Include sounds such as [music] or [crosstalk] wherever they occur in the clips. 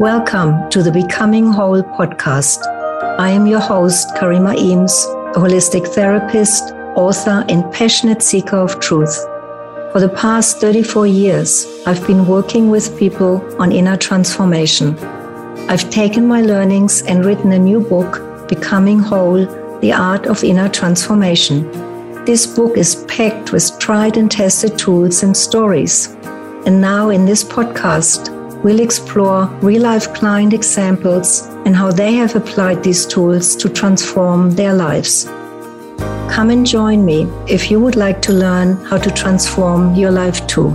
Welcome to the Becoming Whole podcast. I am your host, Karima Eames, a holistic therapist, author, and passionate seeker of truth. For the past 34 years, I've been working with people on inner transformation. I've taken my learnings and written a new book, Becoming Whole The Art of Inner Transformation. This book is packed with tried and tested tools and stories. And now, in this podcast, we'll explore real life client examples and how they have applied these tools to transform their lives. Come and join me if you would like to learn how to transform your life too.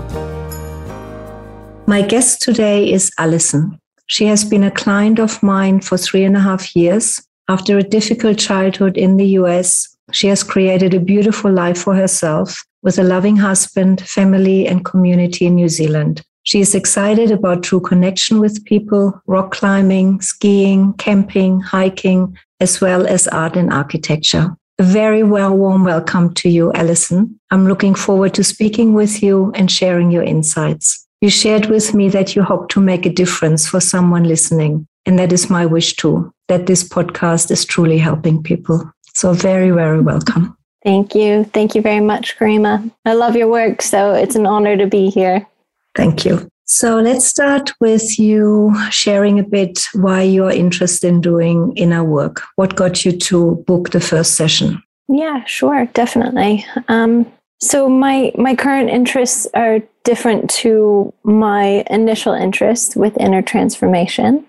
My guest today is Alison. She has been a client of mine for three and a half years. After a difficult childhood in the US, she has created a beautiful life for herself with a loving husband, family, and community in New Zealand. She is excited about true connection with people, rock climbing, skiing, camping, hiking, as well as art and architecture. A very well warm welcome to you, Allison. I'm looking forward to speaking with you and sharing your insights. You shared with me that you hope to make a difference for someone listening. And that is my wish too, that this podcast is truly helping people. So, very, very welcome. Thank you. Thank you very much, Karima. I love your work, so it's an honor to be here. Thank you. So let's start with you sharing a bit why you're interested in doing inner work. What got you to book the first session? Yeah, sure, definitely. Um, so my my current interests are different to my initial interest with inner transformation.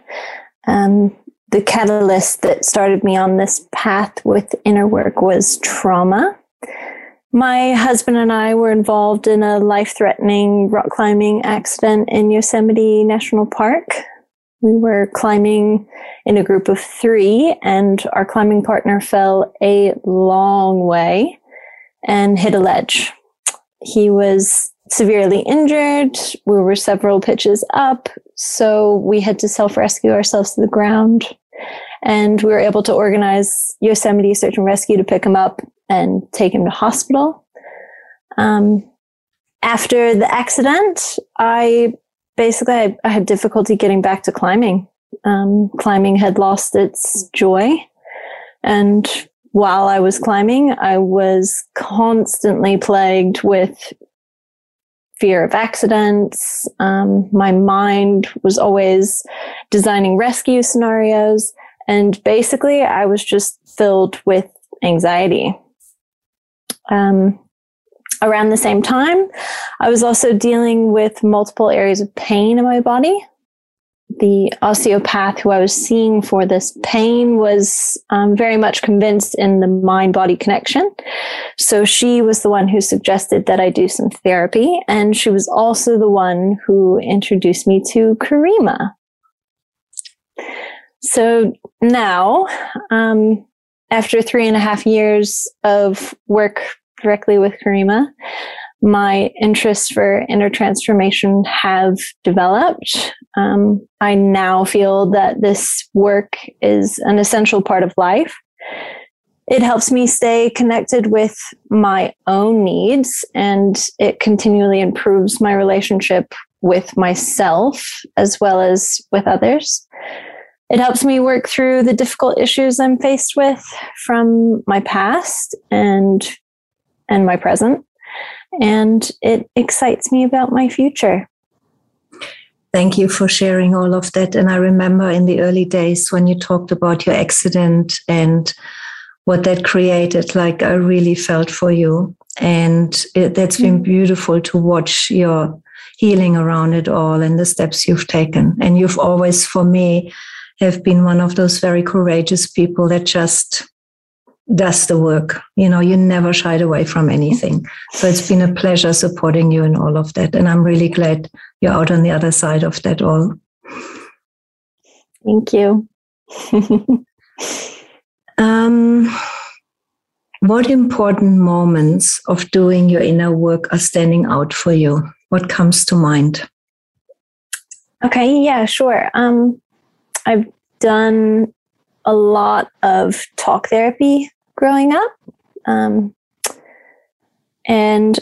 Um, the catalyst that started me on this path with inner work was trauma. My husband and I were involved in a life threatening rock climbing accident in Yosemite National Park. We were climbing in a group of three, and our climbing partner fell a long way and hit a ledge. He was severely injured. We were several pitches up, so we had to self rescue ourselves to the ground. And we were able to organize Yosemite Search and Rescue to pick him up and take him to hospital. Um, after the accident, I basically I, I, had difficulty getting back to climbing. Um, climbing had lost its joy, and while I was climbing, I was constantly plagued with fear of accidents. Um, my mind was always designing rescue scenarios, and basically, I was just filled with anxiety. Um, around the same time, I was also dealing with multiple areas of pain in my body. The osteopath who I was seeing for this pain was um, very much convinced in the mind body connection. So she was the one who suggested that I do some therapy. And she was also the one who introduced me to Karima. So now, um, after three and a half years of work directly with Karima, my interests for inner transformation have developed. Um, I now feel that this work is an essential part of life. It helps me stay connected with my own needs and it continually improves my relationship with myself as well as with others. It helps me work through the difficult issues I'm faced with from my past and and my present. And it excites me about my future. Thank you for sharing all of that. And I remember in the early days when you talked about your accident and what that created, like I really felt for you. And it, that's been mm-hmm. beautiful to watch your healing around it all and the steps you've taken. And you've always, for me, have been one of those very courageous people that just does the work. You know, you never shied away from anything. [laughs] So it's been a pleasure supporting you in all of that. And I'm really glad you're out on the other side of that all. Thank you. [laughs] um, what important moments of doing your inner work are standing out for you? What comes to mind? Okay, yeah, sure. Um, I've done a lot of talk therapy growing up. Um, and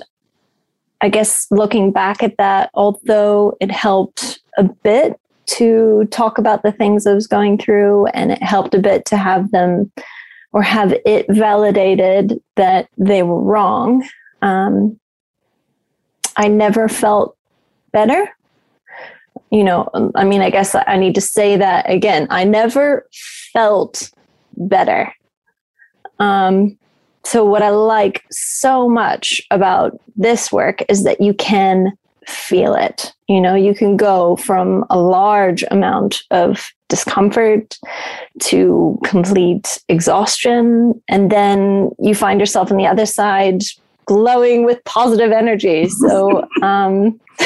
I guess looking back at that, although it helped a bit, to talk about the things I was going through, and it helped a bit to have them or have it validated that they were wrong. Um, I never felt better. You know, I mean, I guess I need to say that again. I never felt better. Um, so, what I like so much about this work is that you can feel it. You know, you can go from a large amount of discomfort to complete exhaustion. And then you find yourself on the other side glowing with positive energy. So, [laughs] um, [laughs]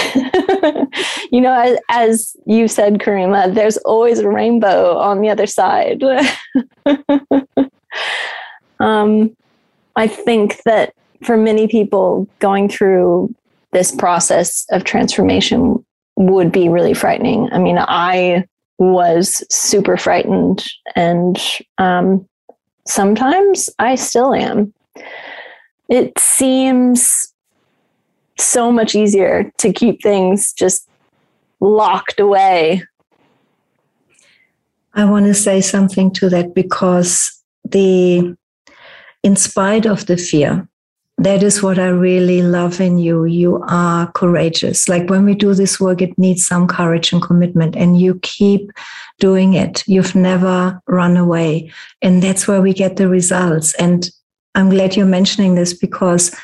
you know, as, as, you said, Karima, there's always a rainbow on the other side. [laughs] um, I think that for many people going through this process of transformation would be really frightening. I mean, I was super frightened, and um, sometimes I still am. It seems so much easier to keep things just locked away. I want to say something to that because the in spite of the fear that is what I really love in you. You are courageous. Like when we do this work, it needs some courage and commitment, and you keep doing it. You've never run away. And that's where we get the results. And I'm glad you're mentioning this because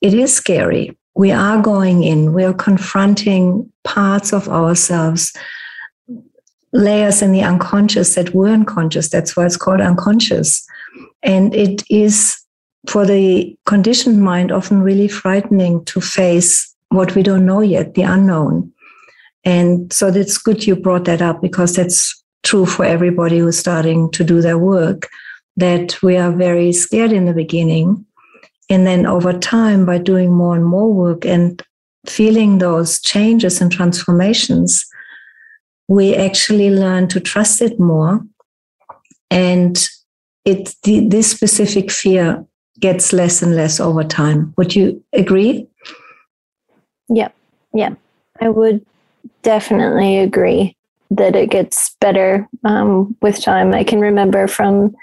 it is scary. We are going in, we are confronting parts of ourselves, layers in the unconscious that were unconscious. That's why it's called unconscious. And it is for the conditioned mind often really frightening to face what we don't know yet, the unknown. And so it's good you brought that up because that's true for everybody who's starting to do their work, that we are very scared in the beginning. And then over time, by doing more and more work and feeling those changes and transformations, we actually learn to trust it more. And it this specific fear gets less and less over time. Would you agree? Yeah, yeah, I would definitely agree that it gets better um, with time. I can remember from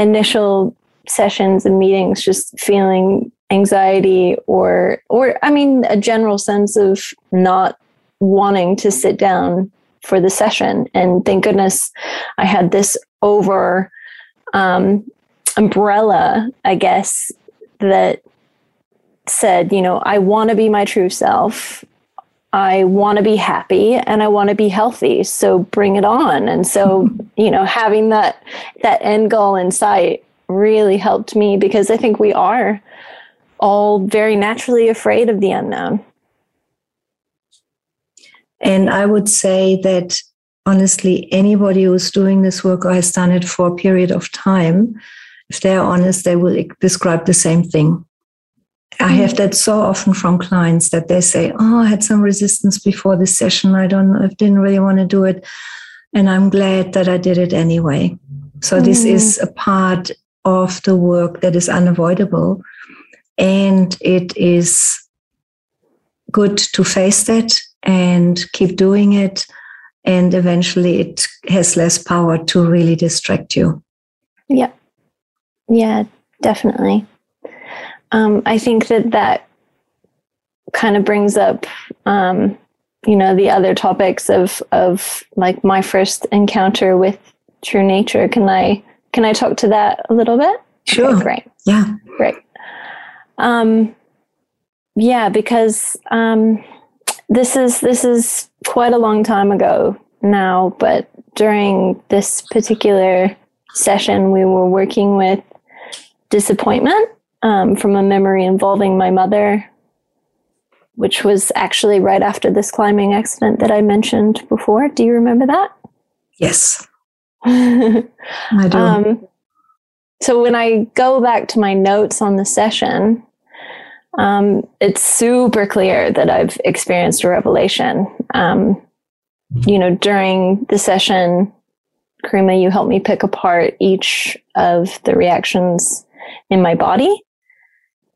initial sessions and meetings just feeling anxiety or or I mean a general sense of not wanting to sit down for the session and thank goodness I had this over um, umbrella, I guess, that said, you know, I want to be my true self. I want to be happy and I want to be healthy. So bring it on. And so, [laughs] you know, having that that end goal in sight really helped me because I think we are all very naturally afraid of the unknown. And I would say that honestly, anybody who's doing this work or has done it for a period of time if they're honest, they will describe the same thing. I have that so often from clients that they say, Oh, I had some resistance before this session. I don't know, I didn't really want to do it. And I'm glad that I did it anyway. So mm. this is a part of the work that is unavoidable. And it is good to face that and keep doing it. And eventually it has less power to really distract you. Yeah. Yeah, definitely. Um, I think that that kind of brings up, um, you know, the other topics of of like my first encounter with true nature. Can I can I talk to that a little bit? Sure. Okay, great. Yeah. Great. Um, yeah, because um, this is this is quite a long time ago now, but during this particular session, we were working with disappointment um, from a memory involving my mother, which was actually right after this climbing accident that I mentioned before. Do you remember that? Yes. [laughs] I do. Um, so when I go back to my notes on the session, um, it's super clear that I've experienced a revelation. Um, you know, during the session, Karima, you helped me pick apart each of the reactions in my body.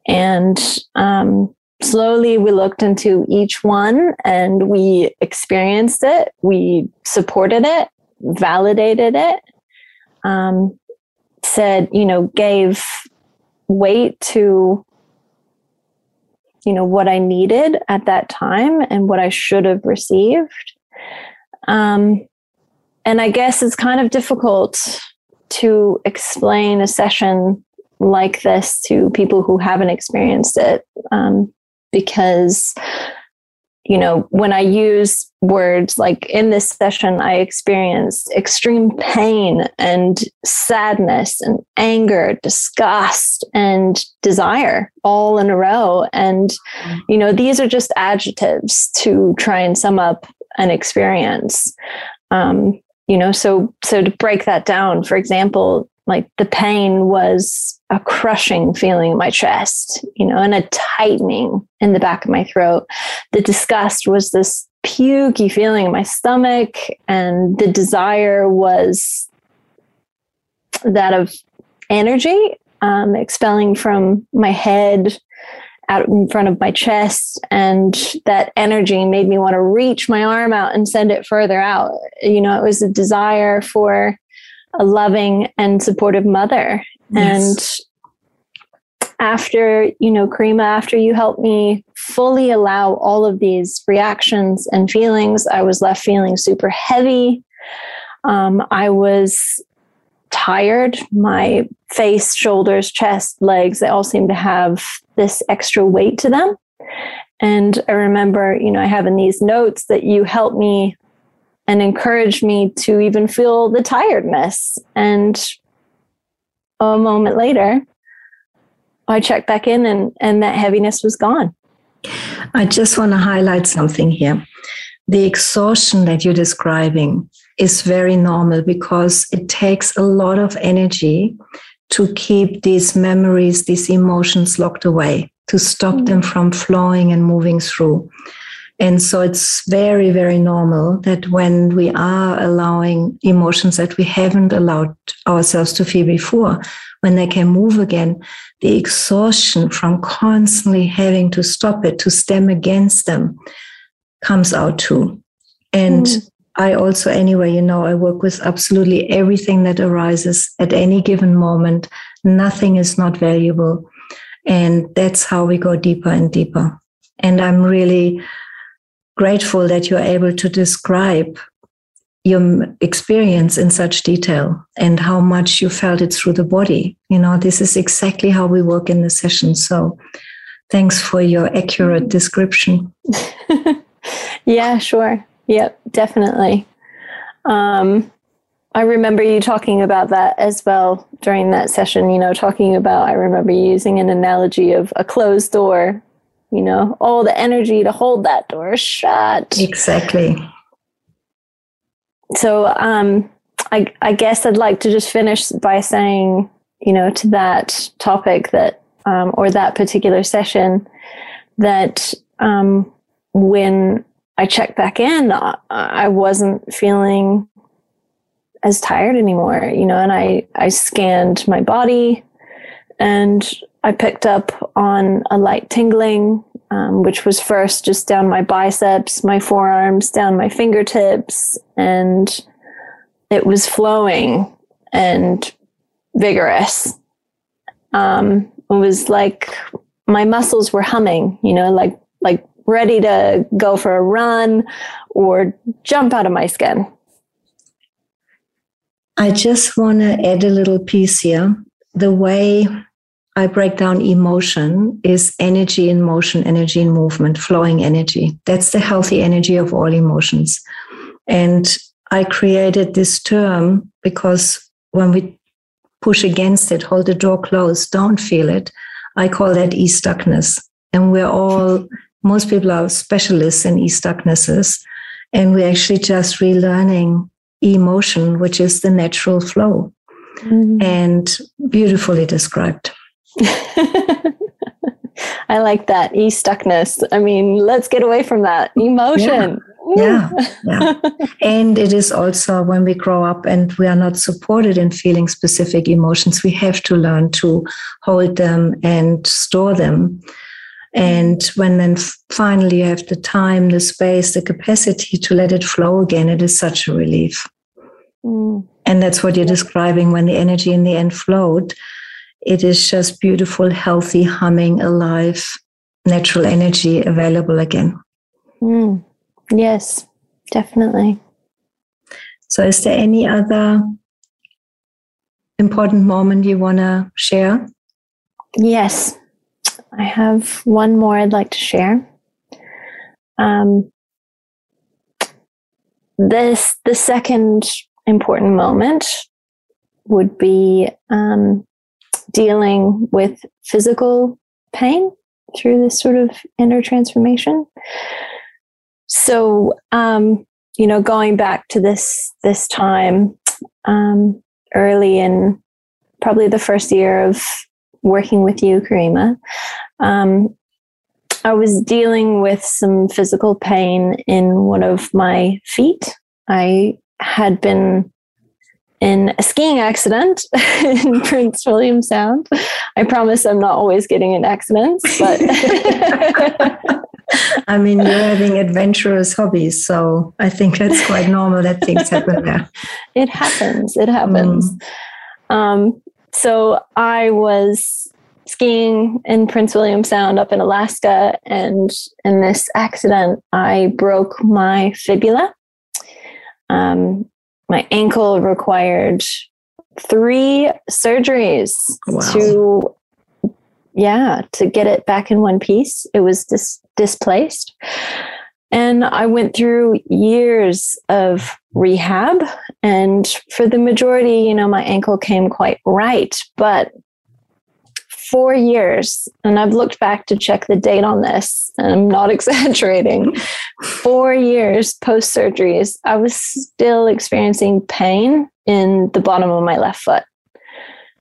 And um, slowly we looked into each one and we experienced it, we supported it, validated it, um, said, you know, gave weight to you know what i needed at that time and what i should have received. Um, and i guess it's kind of difficult to explain a session like this to people who haven't experienced it um, because you know, when I use words like in this session, I experienced extreme pain and sadness and anger, disgust and desire all in a row. And, you know, these are just adjectives to try and sum up an experience. Um, you know, so so to break that down, for example, like the pain was a crushing feeling in my chest, you know, and a tightening in the back of my throat. The disgust was this pukey feeling in my stomach, and the desire was that of energy um, expelling from my head out in front of my chest and that energy made me want to reach my arm out and send it further out you know it was a desire for a loving and supportive mother. Yes. And after, you know, Karima, after you helped me fully allow all of these reactions and feelings, I was left feeling super heavy. Um, I was tired. My face, shoulders, chest, legs, they all seemed to have this extra weight to them. And I remember, you know, I have in these notes that you helped me and encouraged me to even feel the tiredness. And a moment later, I checked back in and, and that heaviness was gone. I just want to highlight something here. The exhaustion that you're describing is very normal because it takes a lot of energy to keep these memories, these emotions locked away, to stop mm-hmm. them from flowing and moving through. And so it's very, very normal that when we are allowing emotions that we haven't allowed ourselves to feel before, when they can move again, the exhaustion from constantly having to stop it, to stem against them, comes out too. And mm. I also, anyway, you know, I work with absolutely everything that arises at any given moment. Nothing is not valuable. And that's how we go deeper and deeper. And I'm really grateful that you're able to describe your experience in such detail and how much you felt it through the body. You know, this is exactly how we work in the session. So thanks for your accurate description. [laughs] yeah, sure. Yep, definitely. Um, I remember you talking about that as well during that session, you know, talking about, I remember using an analogy of a closed door you know, all the energy to hold that door shut. Exactly. So, um, I, I guess I'd like to just finish by saying, you know, to that topic that, um, or that particular session, that um, when I checked back in, I wasn't feeling as tired anymore, you know, and I, I scanned my body and I picked up on a light tingling, um, which was first just down my biceps, my forearms, down my fingertips, and it was flowing and vigorous. Um, it was like my muscles were humming, you know, like like ready to go for a run or jump out of my skin. I just want to add a little piece here. The way I break down emotion is energy in motion, energy in movement, flowing energy. That's the healthy energy of all emotions. And I created this term because when we push against it, hold the door closed, don't feel it, I call that e stuckness. And we're all, most people are specialists in e stucknesses. And we're actually just relearning emotion, which is the natural flow. Mm-hmm. And beautifully described. [laughs] I like that e stuckness. I mean, let's get away from that emotion. Yeah. yeah, yeah. [laughs] and it is also when we grow up and we are not supported in feeling specific emotions, we have to learn to hold them and store them. And when then finally you have the time, the space, the capacity to let it flow again, it is such a relief. Mm. And that's what you're describing when the energy in the end flowed. It is just beautiful, healthy, humming, alive, natural energy available again. Mm. Yes, definitely. So, is there any other important moment you want to share? Yes, I have one more I'd like to share. Um, this the second important moment would be um, dealing with physical pain through this sort of inner transformation. So, um, you know, going back to this this time um, early in probably the first year of working with you, Karima, um, I was dealing with some physical pain in one of my feet. I had been in a skiing accident [laughs] in Prince William Sound. I promise I'm not always getting in accidents, but [laughs] I mean, you're having adventurous hobbies, so I think that's quite normal that things happen there. [laughs] It happens. It happens. Mm. Um, so I was skiing in Prince William Sound up in Alaska, and in this accident, I broke my fibula. Um, my ankle required three surgeries wow. to yeah to get it back in one piece it was dis- displaced and i went through years of rehab and for the majority you know my ankle came quite right but four years, and I've looked back to check the date on this, and I'm not [laughs] exaggerating. four years post surgeries, I was still experiencing pain in the bottom of my left foot.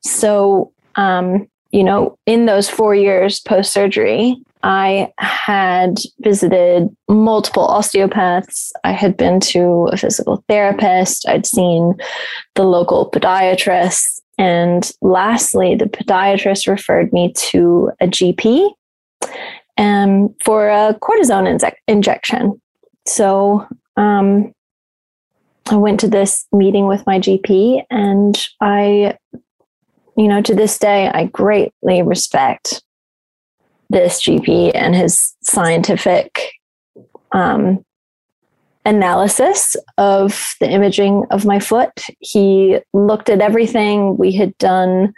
So, um, you know, in those four years post surgery, I had visited multiple osteopaths. I had been to a physical therapist. I'd seen the local podiatrist. And lastly, the podiatrist referred me to a GP um, for a cortisone inje- injection. So um, I went to this meeting with my GP, and I, you know, to this day, I greatly respect this GP and his scientific um, analysis of the imaging of my foot. He looked at everything. We had done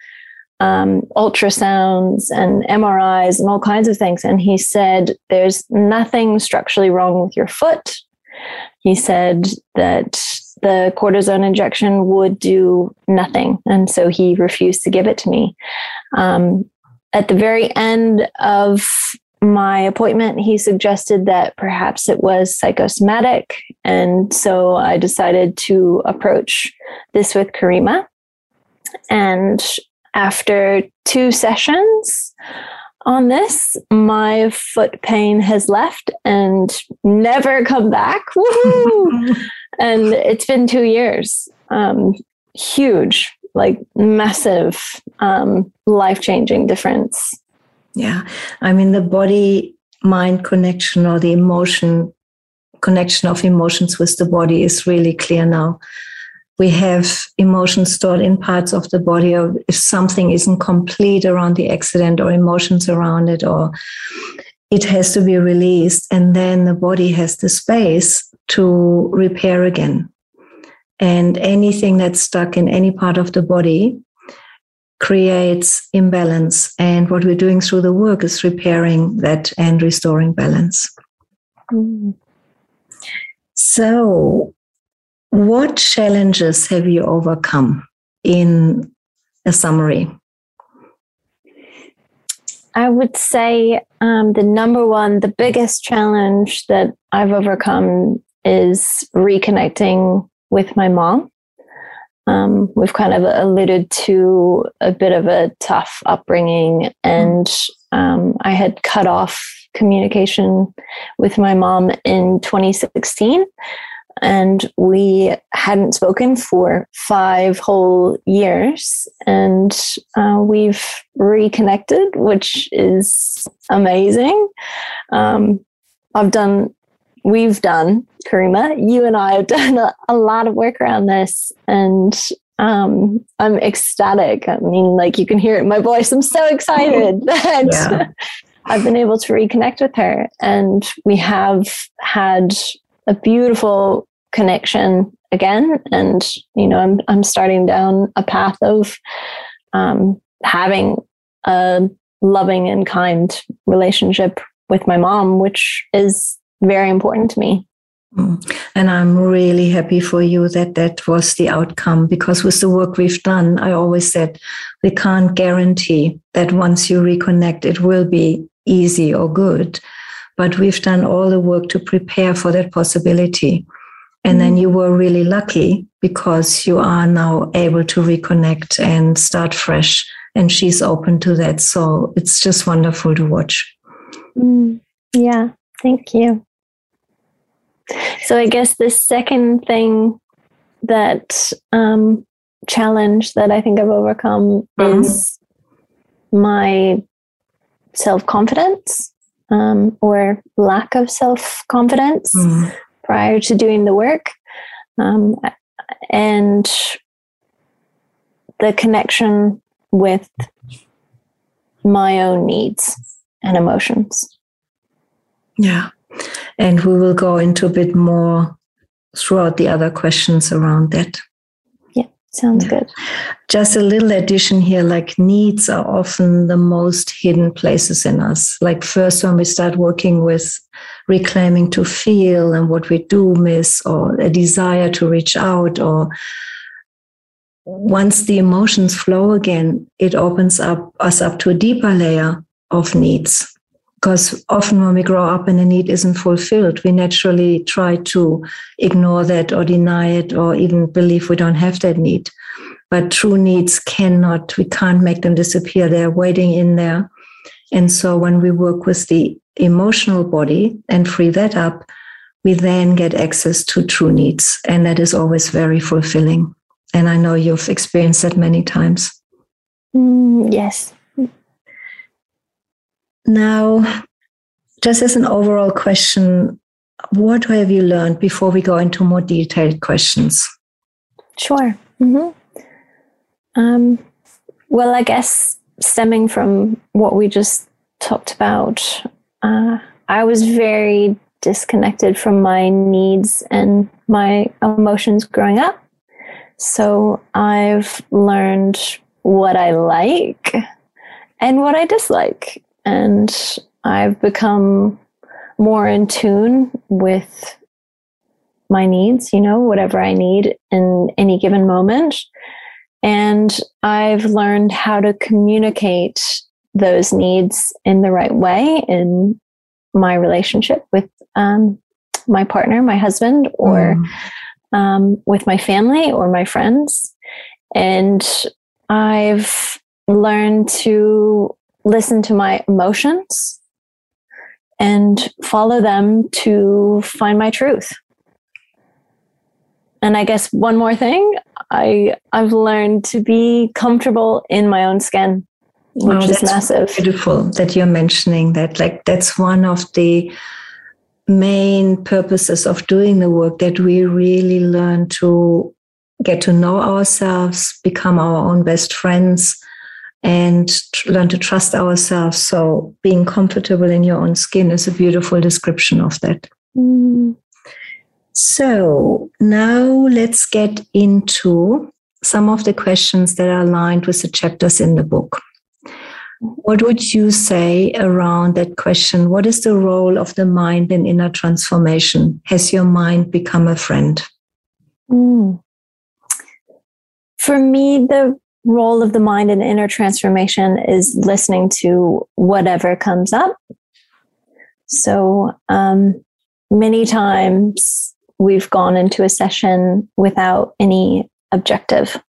um, ultrasounds and MRIs and all kinds of things. And he said, There's nothing structurally wrong with your foot. He said that the cortisone injection would do nothing. And so he refused to give it to me. Um, at the very end of my appointment, he suggested that perhaps it was psychosomatic. And so I decided to approach this with Karima. And after two sessions on this, my foot pain has left and never come back. [laughs] and it's been two years. Um, huge, like massive, um, life changing difference. Yeah. I mean, the body mind connection or the emotion connection of emotions with the body is really clear now. We have emotions stored in parts of the body, or if something isn't complete around the accident or emotions around it, or it has to be released. And then the body has the space to repair again. And anything that's stuck in any part of the body creates imbalance. And what we're doing through the work is repairing that and restoring balance. Mm. So, what challenges have you overcome in a summary? I would say um, the number one, the biggest challenge that I've overcome is reconnecting with my mom. Um, we've kind of alluded to a bit of a tough upbringing, and um, I had cut off communication with my mom in 2016. and we hadn't spoken for five whole years and uh, we've reconnected which is amazing um, i've done we've done karima you and i have [laughs] done a, a lot of work around this and um, i'm ecstatic i mean like you can hear it in my voice i'm so excited [laughs] that yeah. [laughs] i've been able to reconnect with her and we have had a beautiful connection again and you know i'm i'm starting down a path of um, having a loving and kind relationship with my mom which is very important to me. And I'm really happy for you that that was the outcome because with the work we've done, I always said we can't guarantee that once you reconnect, it will be easy or good but we've done all the work to prepare for that possibility. And then mm-hmm. you were really lucky because you are now able to reconnect and start fresh. And she's open to that. So it's just wonderful to watch. Mm, yeah, thank you. So I guess the second thing that um, challenge that I think I've overcome mm-hmm. is my self confidence um, or lack of self confidence mm. prior to doing the work. Um, and the connection with my own needs and emotions. Yeah. And we will go into a bit more throughout the other questions around that. Yeah, sounds good. Just a little addition here like needs are often the most hidden places in us. Like, first, when we start working with reclaiming to feel and what we do miss, or a desire to reach out, or once the emotions flow again, it opens up us up to a deeper layer of needs. Because often when we grow up and a need isn't fulfilled, we naturally try to ignore that or deny it or even believe we don't have that need. But true needs cannot, we can't make them disappear. They're waiting in there. And so when we work with the emotional body and free that up, we then get access to true needs. And that is always very fulfilling. And I know you've experienced that many times. Mm, yes. Now, just as an overall question, what have you learned before we go into more detailed questions? Sure. Mm-hmm. Um, well, I guess stemming from what we just talked about, uh, I was very disconnected from my needs and my emotions growing up. So I've learned what I like and what I dislike. And I've become more in tune with my needs, you know, whatever I need in any given moment. And I've learned how to communicate those needs in the right way in my relationship with um, my partner, my husband, or mm. um, with my family or my friends. And I've learned to listen to my emotions and follow them to find my truth. And I guess one more thing, I I've learned to be comfortable in my own skin, oh, which oh, is massive. Beautiful that you're mentioning that. Like that's one of the main purposes of doing the work that we really learn to get to know ourselves, become our own best friends, and learn to trust ourselves. So, being comfortable in your own skin is a beautiful description of that. Mm. So, now let's get into some of the questions that are aligned with the chapters in the book. What would you say around that question? What is the role of the mind in inner transformation? Has your mind become a friend? Mm. For me, the role of the mind in inner transformation is listening to whatever comes up. So, um, many times we've gone into a session without any objective.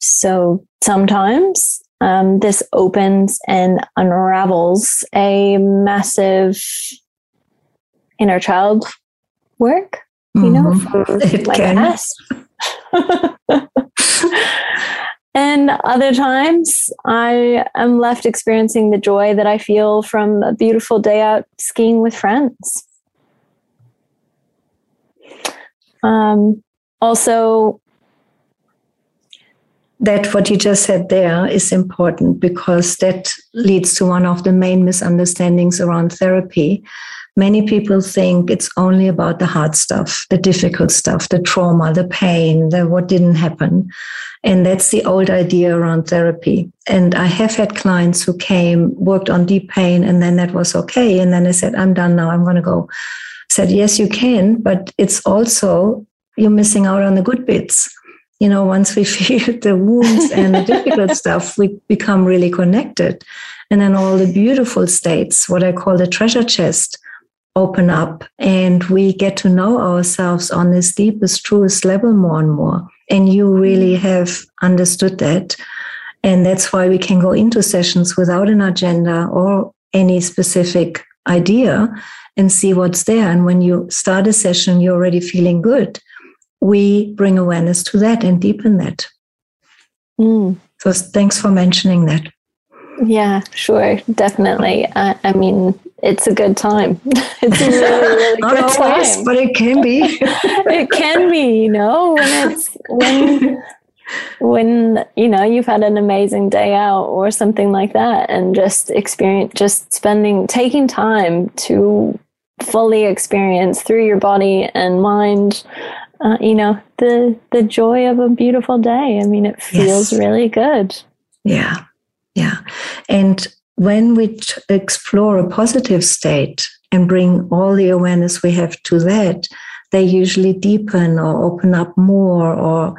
So, sometimes um, this opens and unravels a massive inner child work you know, from [laughs] it my can. past. [laughs] [laughs] and other times I am left experiencing the joy that I feel from a beautiful day out skiing with friends. Um, also, that what you just said there is important because that leads to one of the main misunderstandings around therapy. Many people think it's only about the hard stuff, the difficult stuff, the trauma, the pain, the what didn't happen. And that's the old idea around therapy. And I have had clients who came, worked on deep pain, and then that was okay. And then I said, I'm done now, I'm going to go. I said, yes, you can, but it's also you're missing out on the good bits you know, once we [laughs] feel the wounds and the difficult [laughs] stuff, we become really connected. And then all the beautiful states, what I call the treasure chest, open up and we get to know ourselves on this deepest, truest level more and more. And you really have understood that. And that's why we can go into sessions without an agenda or any specific idea and see what's there. And when you start a session, you're already feeling good we bring awareness to that and deepen that. Mm. So thanks for mentioning that. Yeah, sure, definitely. I, I mean, it's a good time. [laughs] it's a really, really [laughs] Not good always, time. but it can be. [laughs] it can be, you know, when it's when when you know you've had an amazing day out or something like that, and just experience, just spending, taking time to fully experience through your body and mind uh, you know the the joy of a beautiful day i mean it feels yes. really good yeah yeah and when we t- explore a positive state and bring all the awareness we have to that they usually deepen or open up more or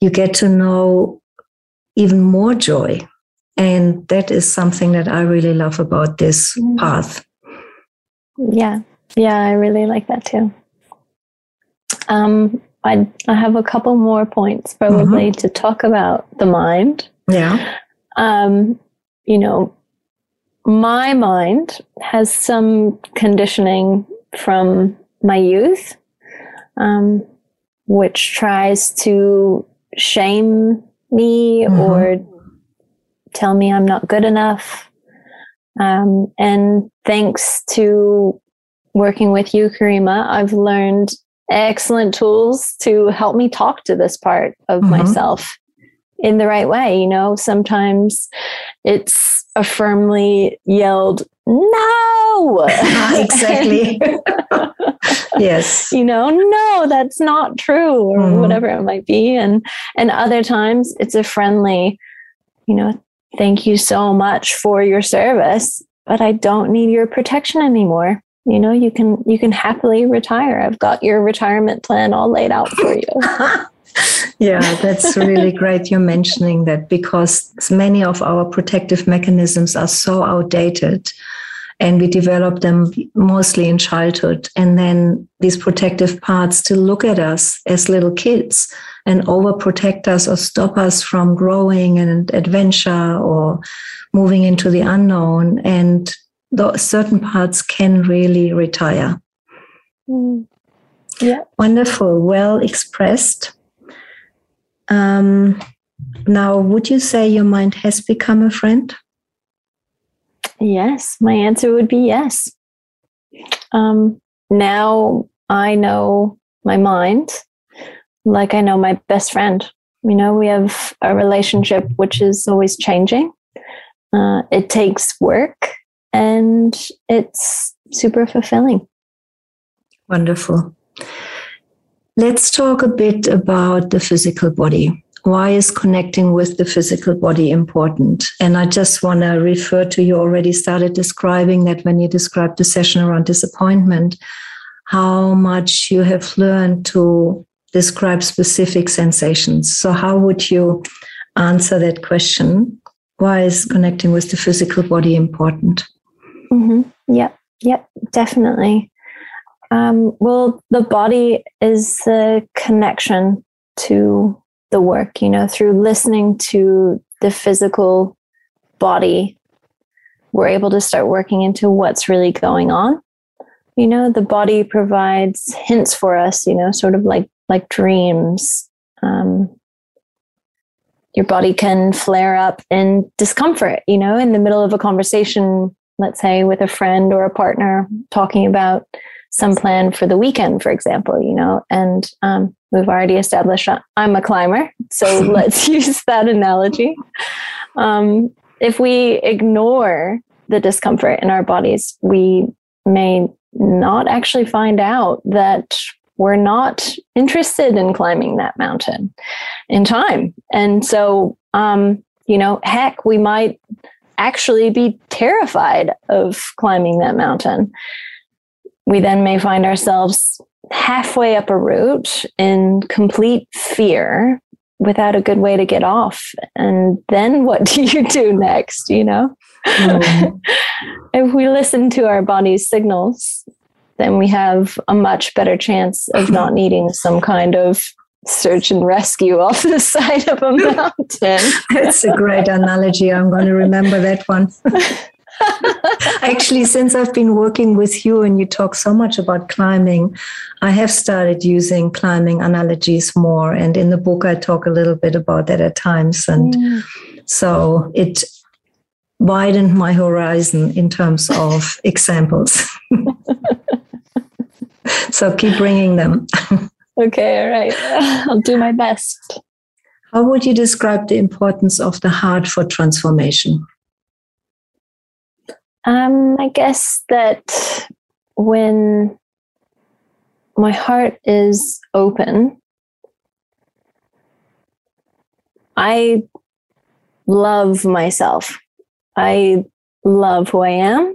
you get to know even more joy and that is something that i really love about this mm. path yeah yeah i really like that too um, I, I have a couple more points probably mm-hmm. to talk about the mind. Yeah. Um, you know, my mind has some conditioning from my youth, um, which tries to shame me mm-hmm. or tell me I'm not good enough. Um, and thanks to working with you, Karima, I've learned excellent tools to help me talk to this part of mm-hmm. myself in the right way. You know, sometimes it's a firmly yelled, no. [laughs] [laughs] exactly. [laughs] yes. You know, no, that's not true, or mm-hmm. whatever it might be. And and other times it's a friendly, you know, thank you so much for your service, but I don't need your protection anymore you know you can you can happily retire i've got your retirement plan all laid out for you yeah that's really [laughs] great you're mentioning that because many of our protective mechanisms are so outdated and we develop them mostly in childhood and then these protective parts still look at us as little kids and overprotect us or stop us from growing and adventure or moving into the unknown and the certain parts can really retire. Mm. Yeah. Wonderful. Well expressed. Um, now, would you say your mind has become a friend? Yes, my answer would be yes. Um, now I know my mind like I know my best friend. You know, we have a relationship which is always changing. Uh, it takes work and it's super fulfilling. Wonderful. Let's talk a bit about the physical body. Why is connecting with the physical body important? And I just want to refer to you already started describing that when you described the session around disappointment, how much you have learned to describe specific sensations. So, how would you answer that question? Why is connecting with the physical body important? Mm-hmm. Yep. Yep. Definitely. Um, well, the body is the connection to the work, you know, through listening to the physical body, we're able to start working into what's really going on. you know the body provides hints for us you know sort of like like dreams um, your body can flare up in discomfort you know in the middle of a conversation let's say with a friend or a partner talking about some plan for the weekend for example you know and um, we've already established i'm a climber so [laughs] let's use that analogy um, if we ignore the discomfort in our bodies we may not actually find out that we're not interested in climbing that mountain in time. And so, um, you know, heck, we might actually be terrified of climbing that mountain. We then may find ourselves halfway up a route in complete fear without a good way to get off. And then what do you do next? You know? Mm. [laughs] if we listen to our body's signals, then we have a much better chance of [laughs] not needing some kind of search and rescue [laughs] off the side of a mountain. That's a great analogy. I'm going to remember that one. [laughs] Actually, since I've been working with you and you talk so much about climbing, I have started using climbing analogies more. And in the book, I talk a little bit about that at times. And mm. so it widened my horizon in terms of [laughs] examples. [laughs] so keep bringing them. okay, all right. I'll do my best. How would you describe the importance of the heart for transformation? Um, I guess that when my heart is open, I love myself. I love who I am.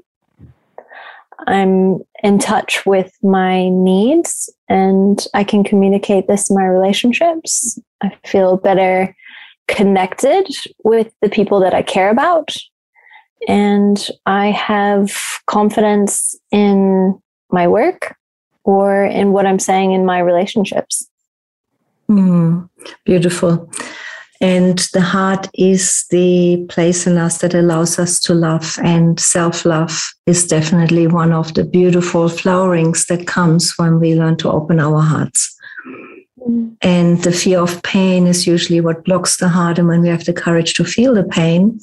I'm in touch with my needs and I can communicate this in my relationships. I feel better connected with the people that I care about. And I have confidence in my work or in what I'm saying in my relationships. Mm, beautiful. And the heart is the place in us that allows us to love. And self love is definitely one of the beautiful flowerings that comes when we learn to open our hearts. Mm. And the fear of pain is usually what blocks the heart. And when we have the courage to feel the pain,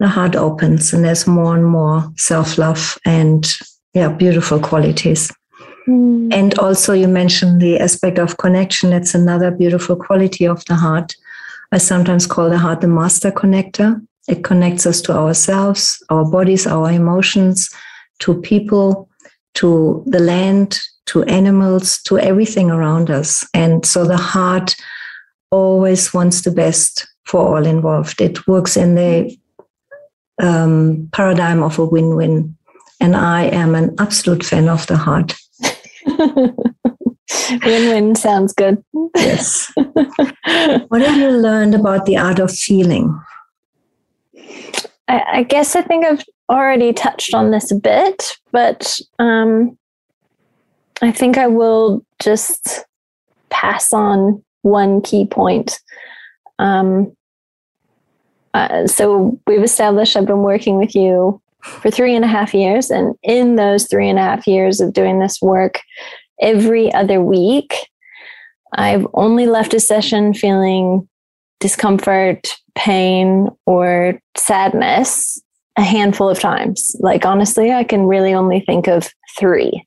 the heart opens and there's more and more self love and yeah, beautiful qualities. Mm. And also, you mentioned the aspect of connection. That's another beautiful quality of the heart I sometimes call the heart the master connector. It connects us to ourselves, our bodies, our emotions, to people, to the land, to animals, to everything around us. And so the heart always wants the best for all involved. It works in the um, paradigm of a win win. And I am an absolute fan of the heart. [laughs] win win sounds good. Yes. [laughs] what have you learned about the art of feeling? I, I, guess I think I've already touched on this a bit, but um, I think I will just pass on one key point. Um, uh, so we've established I've been working with you for three and a half years. And in those three and a half years of doing this work, every other week. I've only left a session feeling discomfort, pain, or sadness a handful of times. Like, honestly, I can really only think of three.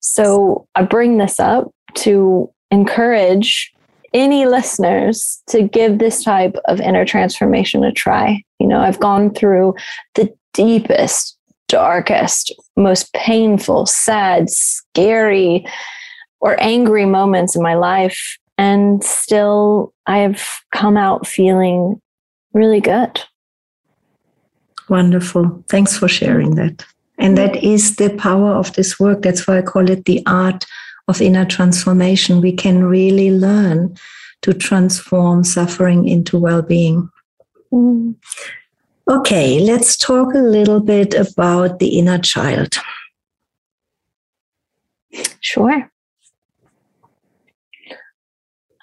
So I bring this up to encourage any listeners to give this type of inner transformation a try. You know, I've gone through the deepest, darkest, most painful, sad, scary, or angry moments in my life. And still, I've come out feeling really good. Wonderful. Thanks for sharing that. And that is the power of this work. That's why I call it the art of inner transformation. We can really learn to transform suffering into well being. Mm. Okay, let's talk a little bit about the inner child. Sure.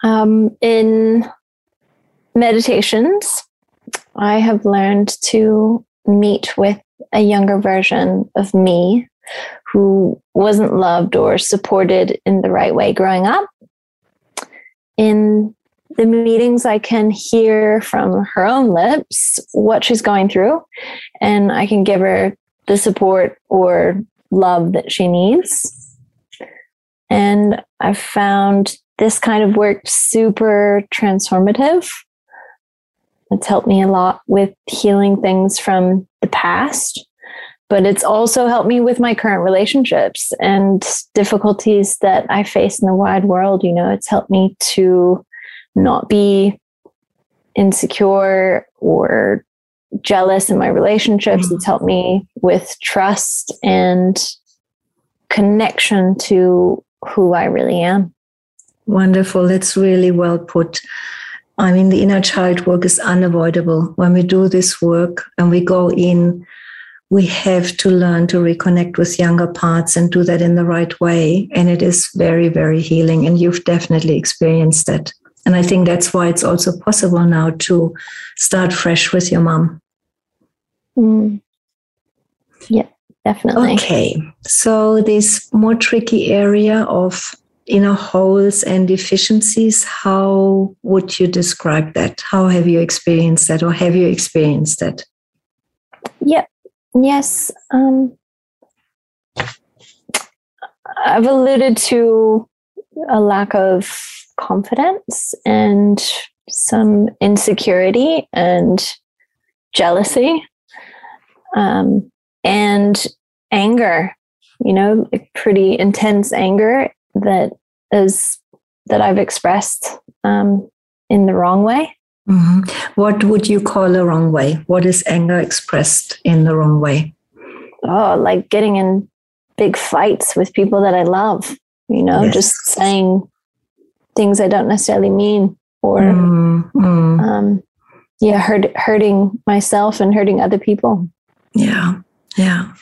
Um, in meditations, I have learned to meet with a younger version of me who wasn't loved or supported in the right way growing up. In the meetings, I can hear from her own lips what she's going through, and I can give her the support or love that she needs. And I've found this kind of work super transformative. It's helped me a lot with healing things from the past, but it's also helped me with my current relationships and difficulties that I face in the wide world. You know, it's helped me to not be insecure or jealous in my relationships. It's helped me with trust and connection to who I really am. Wonderful. That's really well put. I mean, the inner child work is unavoidable. When we do this work and we go in, we have to learn to reconnect with younger parts and do that in the right way. And it is very, very healing. And you've definitely experienced that. And I think that's why it's also possible now to start fresh with your mom. Mm. Yeah, definitely. Okay. So, this more tricky area of inner holes and deficiencies, how would you describe that? How have you experienced that, or have you experienced that? Yep. Yes. Um, I've alluded to a lack of confidence and some insecurity and jealousy um, and anger you know pretty intense anger that is that i've expressed um, in the wrong way mm-hmm. what would you call a wrong way what is anger expressed in the wrong way oh like getting in big fights with people that i love you know yes. just saying things I don't necessarily mean, or mm, mm. Um, yeah, hurt, hurting myself and hurting other people. Yeah, yeah.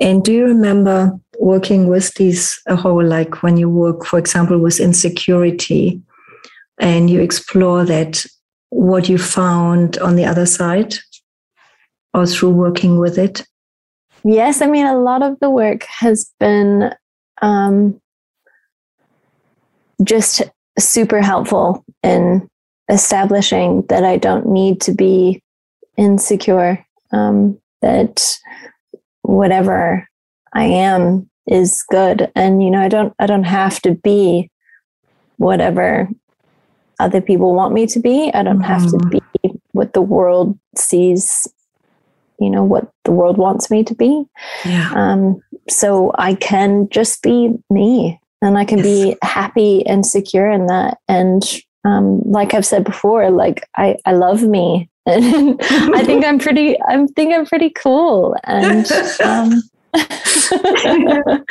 And do you remember working with these a whole like when you work, for example, with insecurity, and you explore that what you found on the other side, or through working with it? Yes, I mean a lot of the work has been um, just super helpful in establishing that I don't need to be insecure, um, that whatever I am is good. And, you know, I don't, I don't have to be whatever other people want me to be. I don't have to mm-hmm. be what the world sees, you know, what the world wants me to be. Yeah. Um, so I can just be me and I can yes. be happy and secure in that. And um, like I've said before, like I, I love me, [laughs] and I think I'm pretty. I think I'm pretty cool, and [laughs] um, [laughs]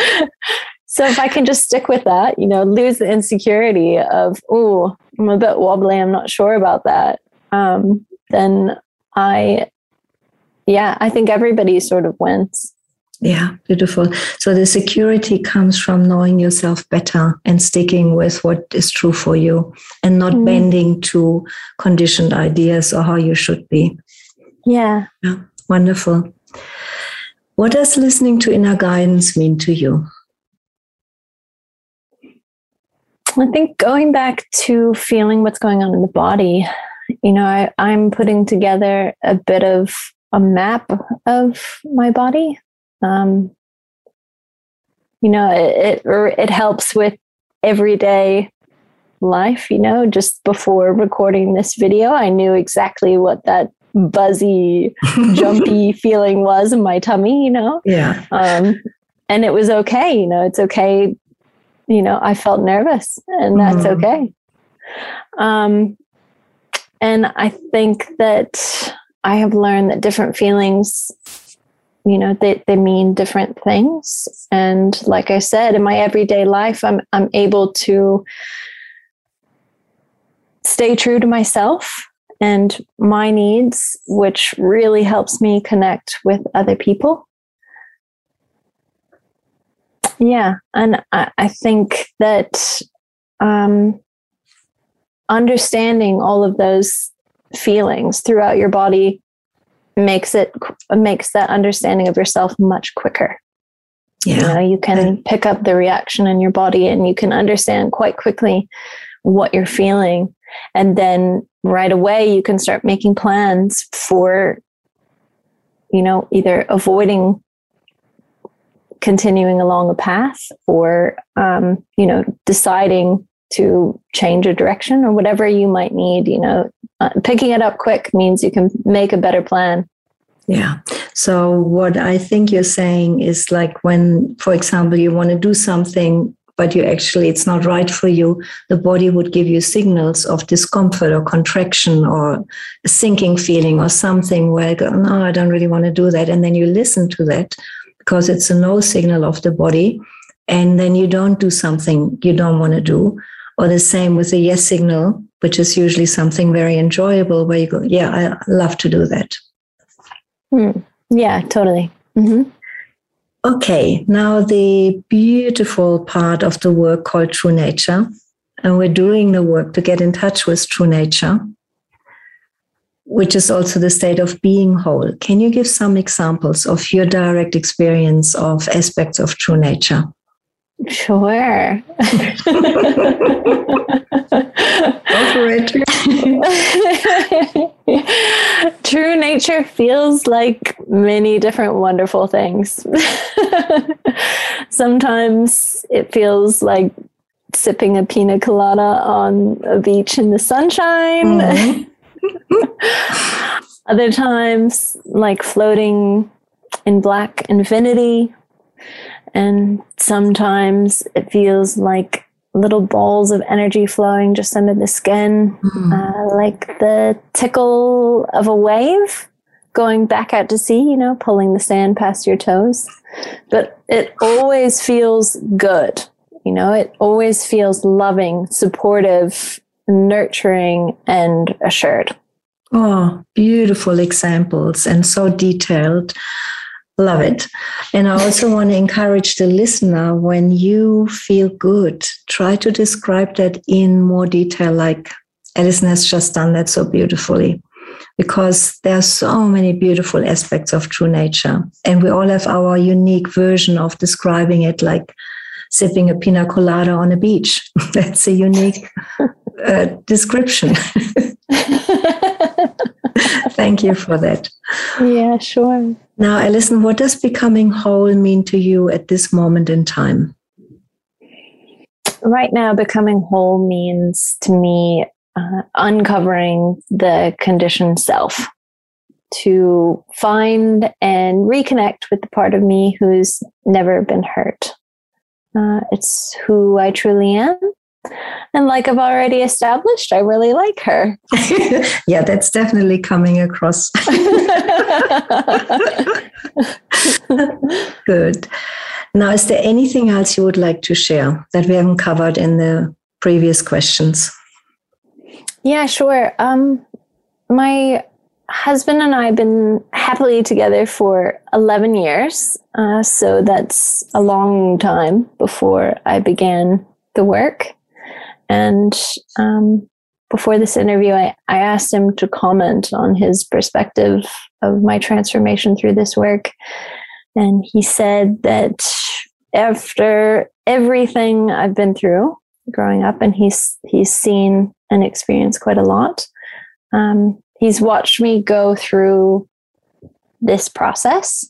so if I can just stick with that, you know, lose the insecurity of oh, I'm a bit wobbly, I'm not sure about that, um, then I, yeah, I think everybody sort of wins. Yeah, beautiful. So the security comes from knowing yourself better and sticking with what is true for you and not mm. bending to conditioned ideas or how you should be. Yeah. Yeah, wonderful. What does listening to inner guidance mean to you? I think going back to feeling what's going on in the body, you know, I, I'm putting together a bit of a map of my body um, you know, it, it, it helps with everyday life. You know, just before recording this video, I knew exactly what that buzzy, jumpy [laughs] feeling was in my tummy. You know, yeah. Um, and it was okay. You know, it's okay. You know, I felt nervous, and that's mm. okay. Um, and I think that I have learned that different feelings you know they, they mean different things and like i said in my everyday life i'm i'm able to stay true to myself and my needs which really helps me connect with other people yeah and i, I think that um, understanding all of those feelings throughout your body makes it makes that understanding of yourself much quicker Yeah. You know, you can pick up the reaction in your body and you can understand quite quickly what you're feeling. And then right away you can start making plans for, you know, either avoiding continuing along a path or, um, you know, deciding to change a direction or whatever you might need, you know, uh, picking it up quick means you can make a better plan. Yeah. So, what I think you're saying is like when, for example, you want to do something, but you actually, it's not right for you, the body would give you signals of discomfort or contraction or a sinking feeling or something where, go, no, I don't really want to do that. And then you listen to that because it's a no signal of the body. And then you don't do something you don't want to do. Or the same with a yes signal, which is usually something very enjoyable where you go, yeah, I love to do that. Mm. Yeah, totally. Mm-hmm. Okay, now the beautiful part of the work called True Nature. And we're doing the work to get in touch with true nature, which is also the state of being whole. Can you give some examples of your direct experience of aspects of true nature? Sure. [laughs] Go for it. [laughs] True nature feels like many different wonderful things. [laughs] Sometimes it feels like sipping a pina colada on a beach in the sunshine. Mm-hmm. [laughs] Other times, like floating in black infinity and sometimes it feels like little balls of energy flowing just under the skin, mm. uh, like the tickle of a wave going back out to sea, you know, pulling the sand past your toes. But it always feels good. You know, it always feels loving, supportive, nurturing, and assured. Oh, beautiful examples and so detailed. Love it. And I also [laughs] want to encourage the listener when you feel good, try to describe that in more detail, like Alison has just done that so beautifully. Because there are so many beautiful aspects of true nature. And we all have our unique version of describing it, like sipping a pina colada on a beach. [laughs] That's a unique uh, description. [laughs] Thank you for that. Yeah, sure. Now, Alison, what does becoming whole mean to you at this moment in time? Right now, becoming whole means to me uh, uncovering the conditioned self to find and reconnect with the part of me who's never been hurt. Uh, it's who I truly am and like I've already established, I really like her. [laughs] yeah, that's definitely coming across. [laughs] Good. Now, is there anything else you would like to share that we haven't covered in the previous questions? Yeah, sure. Um, my husband and I have been happily together for 11 years. Uh, so that's a long time before I began the work. And um, before this interview, I, I asked him to comment on his perspective of my transformation through this work. And he said that after everything I've been through growing up, and he's he's seen and experienced quite a lot. Um, he's watched me go through this process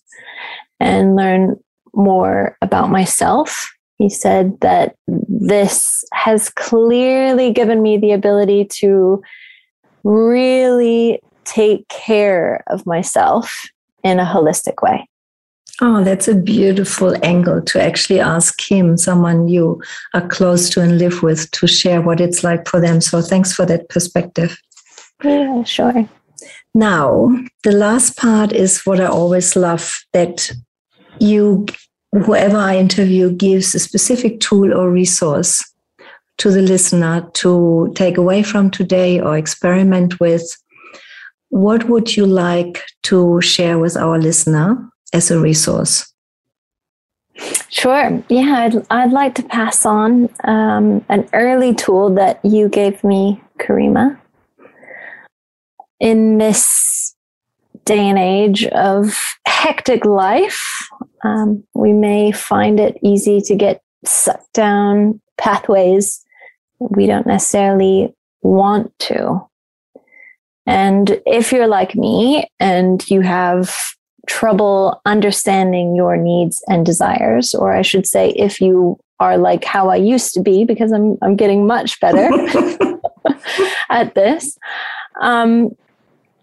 and learn more about myself he said that this has clearly given me the ability to really take care of myself in a holistic way. Oh, that's a beautiful angle to actually ask him, someone you are close to and live with, to share what it's like for them. So thanks for that perspective. Yeah, sure. Now, the last part is what I always love that you whoever I interview gives a specific tool or resource to the listener to take away from today or experiment with. What would you like to share with our listener as a resource? Sure. Yeah, I'd, I'd like to pass on um, an early tool that you gave me, Karima. In this day and age of hectic life, Um, we may find it easy to get sucked down pathways we don't necessarily want to. And if you're like me and you have trouble understanding your needs and desires, or I should say, if you are like how I used to be, because I'm I'm getting much better [laughs] [laughs] at this. Um,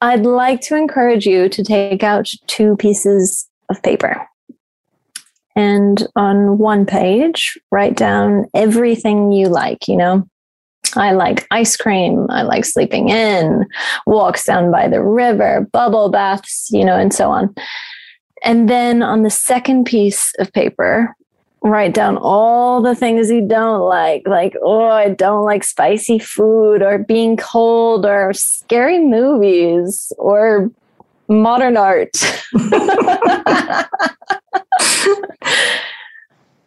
I'd like to encourage you to take out two pieces of paper. And on one page, write down everything you like, you know, I like ice cream. I like sleeping in, walks down by the river, bubble baths, you know, and so on. And then on the second piece of paper, write down all the things you don't like, like, oh, I don't like spicy food or being cold or scary movies or modern art. [laughs] and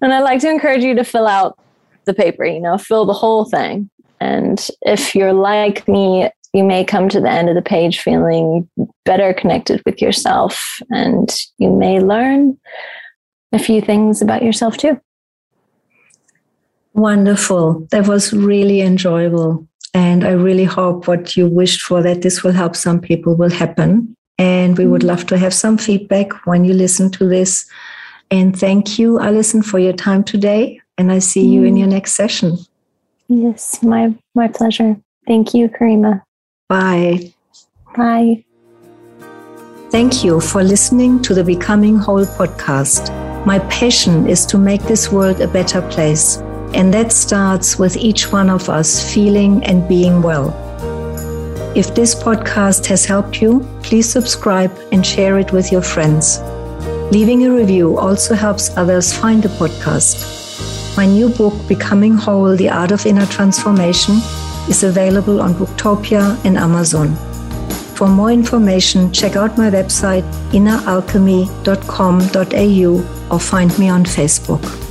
I'd like to encourage you to fill out the paper, you know, fill the whole thing. And if you're like me, you may come to the end of the page feeling better connected with yourself, and you may learn a few things about yourself too. Wonderful. That was really enjoyable. And I really hope what you wished for that this will help some people will happen. And we would mm-hmm. love to have some feedback when you listen to this. And thank you, Alison, for your time today. And I see you in mm-hmm. your next session. Yes, my my pleasure. Thank you, Karima. Bye. Bye. Thank you for listening to the Becoming Whole podcast. My passion is to make this world a better place, and that starts with each one of us feeling and being well. If this podcast has helped you, please subscribe and share it with your friends. Leaving a review also helps others find the podcast. My new book, Becoming Whole The Art of Inner Transformation, is available on Booktopia and Amazon. For more information, check out my website inneralchemy.com.au or find me on Facebook.